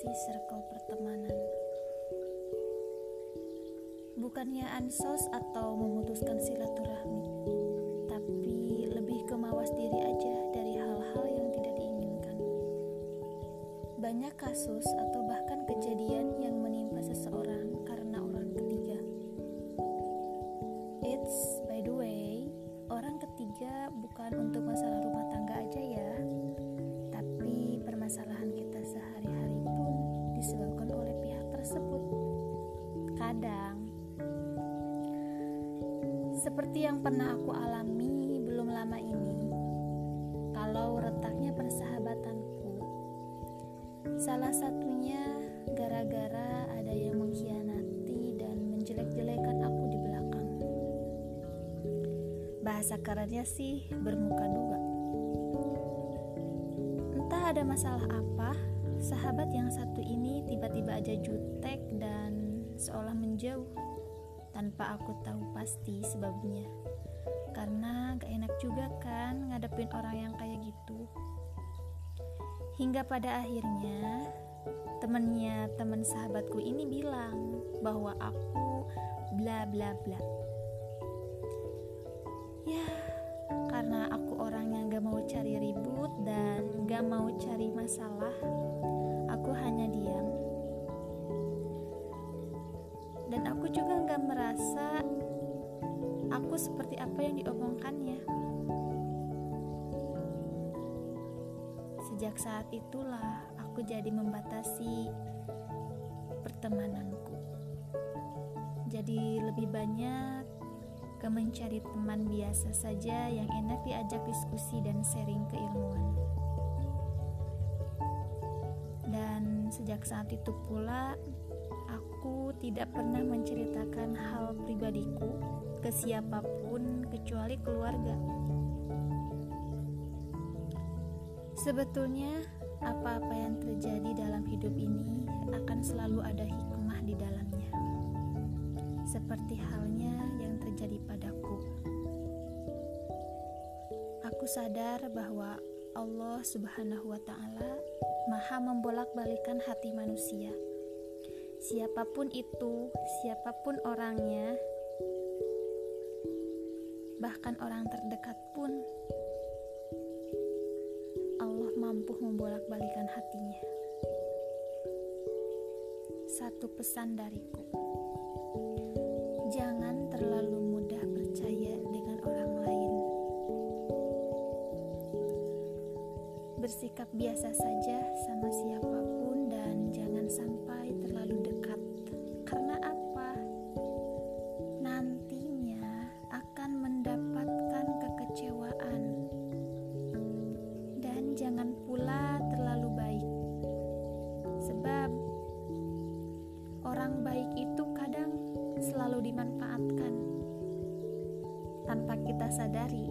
membatasi circle pertemanan. Bukannya ansos atau memutuskan silaturahmi, tapi lebih ke mawas diri aja dari hal-hal yang tidak diinginkan. Banyak kasus atau bahkan kejadian yang menimpa seseorang seperti yang pernah aku alami belum lama ini, kalau retaknya persahabatanku, salah satunya gara-gara ada yang mengkhianati dan menjelek-jelekan aku di belakang. Bahasa kerennya sih bermuka dua. Entah ada masalah apa, sahabat yang satu ini tiba-tiba aja jutek dan seolah menjauh tanpa aku tahu pasti sebabnya. Karena gak enak juga kan ngadepin orang yang kayak gitu. Hingga pada akhirnya temennya teman sahabatku ini bilang bahwa aku bla bla bla. Ya, karena aku orang yang gak mau cari ribut dan gak mau cari masalah, merasa aku seperti apa yang diomongkannya. Sejak saat itulah aku jadi membatasi pertemananku. Jadi lebih banyak ke mencari teman biasa saja yang enak diajak diskusi dan sharing keilmuan. Dan sejak saat itu pula aku tidak pernah menceritakan hal pribadiku ke siapa pun kecuali keluarga. Sebetulnya, apa-apa yang terjadi dalam hidup ini akan selalu ada hikmah di dalamnya, seperti halnya yang terjadi padaku. Aku sadar bahwa Allah Subhanahu wa Ta'ala Maha membolak-balikan hati manusia. Siapa pun itu, siapa pun orangnya, bahkan orang terdekat pun Allah mampu membolak-balikan hatinya. Satu pesan dariku. Jangan terlalu mudah percaya dengan orang lain. Bersikap biasa saja sama orang baik itu kadang selalu dimanfaatkan tanpa kita sadari.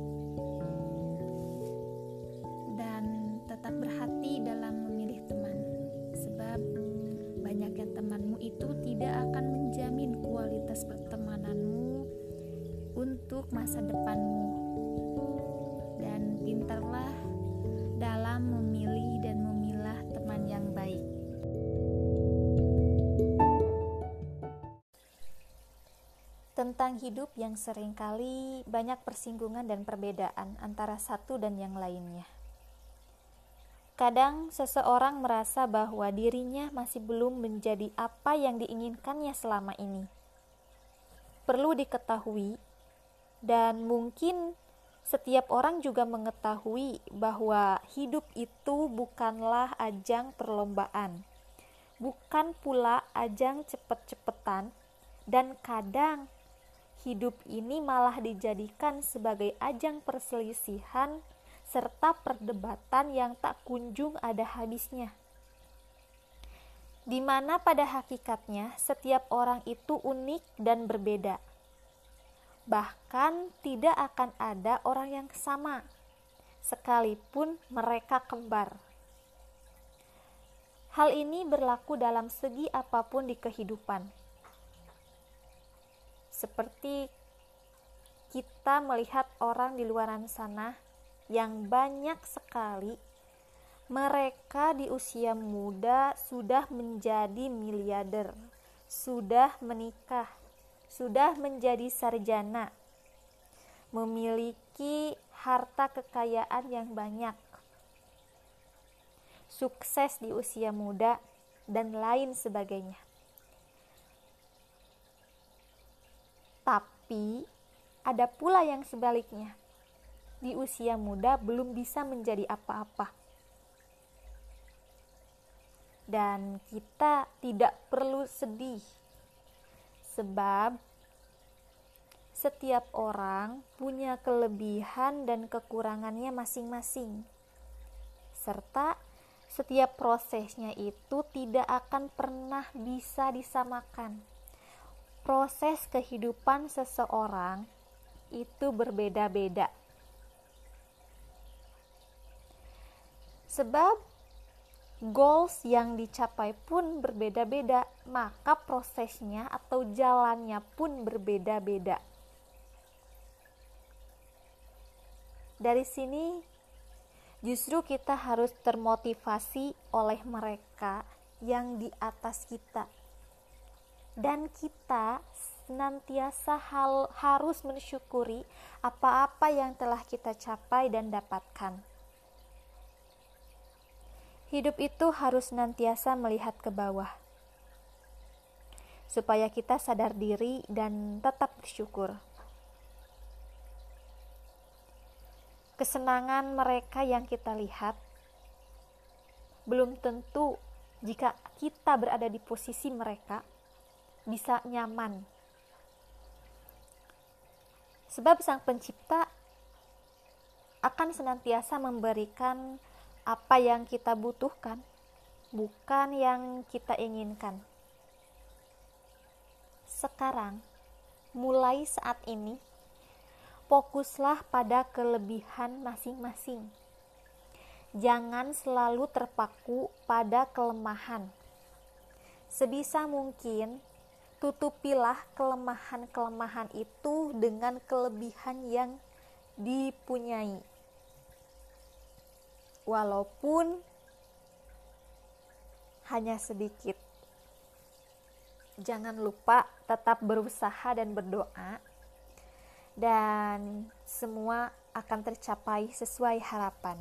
Tentang hidup yang sering kali banyak persinggungan dan perbedaan antara satu dan yang lainnya. Kadang seseorang merasa bahwa dirinya masih belum menjadi apa yang diinginkannya selama ini. Perlu diketahui, dan mungkin setiap orang juga mengetahui bahwa hidup itu bukanlah ajang perlombaan, bukan pula ajang cepet-cepetan, dan kadang hidup ini malah dijadikan sebagai ajang perselisihan serta perdebatan yang tak kunjung ada habisnya. Di mana pada hakikatnya setiap orang itu unik dan berbeda. Bahkan tidak akan ada orang yang sama, sekalipun mereka kembar. Hal ini berlaku dalam segi apa pun di kehidupan. Seperti kita melihat orang di luaran sana yang banyak sekali mereka di usia muda sudah menjadi miliarder, sudah menikah, sudah menjadi sarjana, memiliki harta kekayaan yang banyak, sukses di usia muda, dan lain sebagainya. Tapi ada pula yang sebaliknya. Di usia muda belum bisa menjadi apa-apa dan kita tidak perlu sedih, sebab setiap orang punya kelebihan dan kekurangannya masing-masing, serta setiap prosesnya itu tidak akan pernah bisa disamakan. Proses kehidupan seseorang itu berbeda-beda. Sebab goals yang dicapai pun berbeda-beda, maka prosesnya atau jalannya pun berbeda-beda. Dari sini, justru kita harus termotivasi oleh mereka yang di atas kita, dan kita senantiasa hal, harus mensyukuri apa-apa yang telah kita capai dan dapatkan hidup itu harus senantiasa melihat ke bawah, supaya kita sadar diri dan tetap bersyukur. Kesenangan mereka yang kita lihat belum tentu jika kita berada di posisi mereka bisa nyaman. Sebab Sang Pencipta akan senantiasa memberikan apa yang kita butuhkan, bukan yang kita inginkan. Sekarang, mulai saat ini, fokuslah pada kelebihan masing-masing. Jangan selalu terpaku pada kelemahan. Sebisa mungkin, tutupilah kelemahan-kelemahan itu dengan kelebihan yang dipunyai walaupun hanya sedikit. Jangan lupa tetap berusaha dan berdoa, dan semua akan tercapai sesuai harapan.